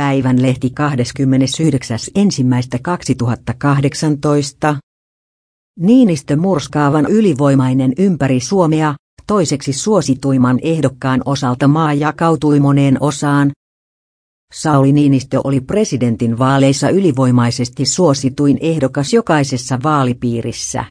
Päivän lehti 29.1.2018. Niinistö murskaavan ylivoimainen ympäri Suomea, toiseksi suosituimman ehdokkaan osalta maa jakautui moneen osaan. Sauli Niinistö oli presidentin vaaleissa ylivoimaisesti suosituin ehdokas jokaisessa vaalipiirissä.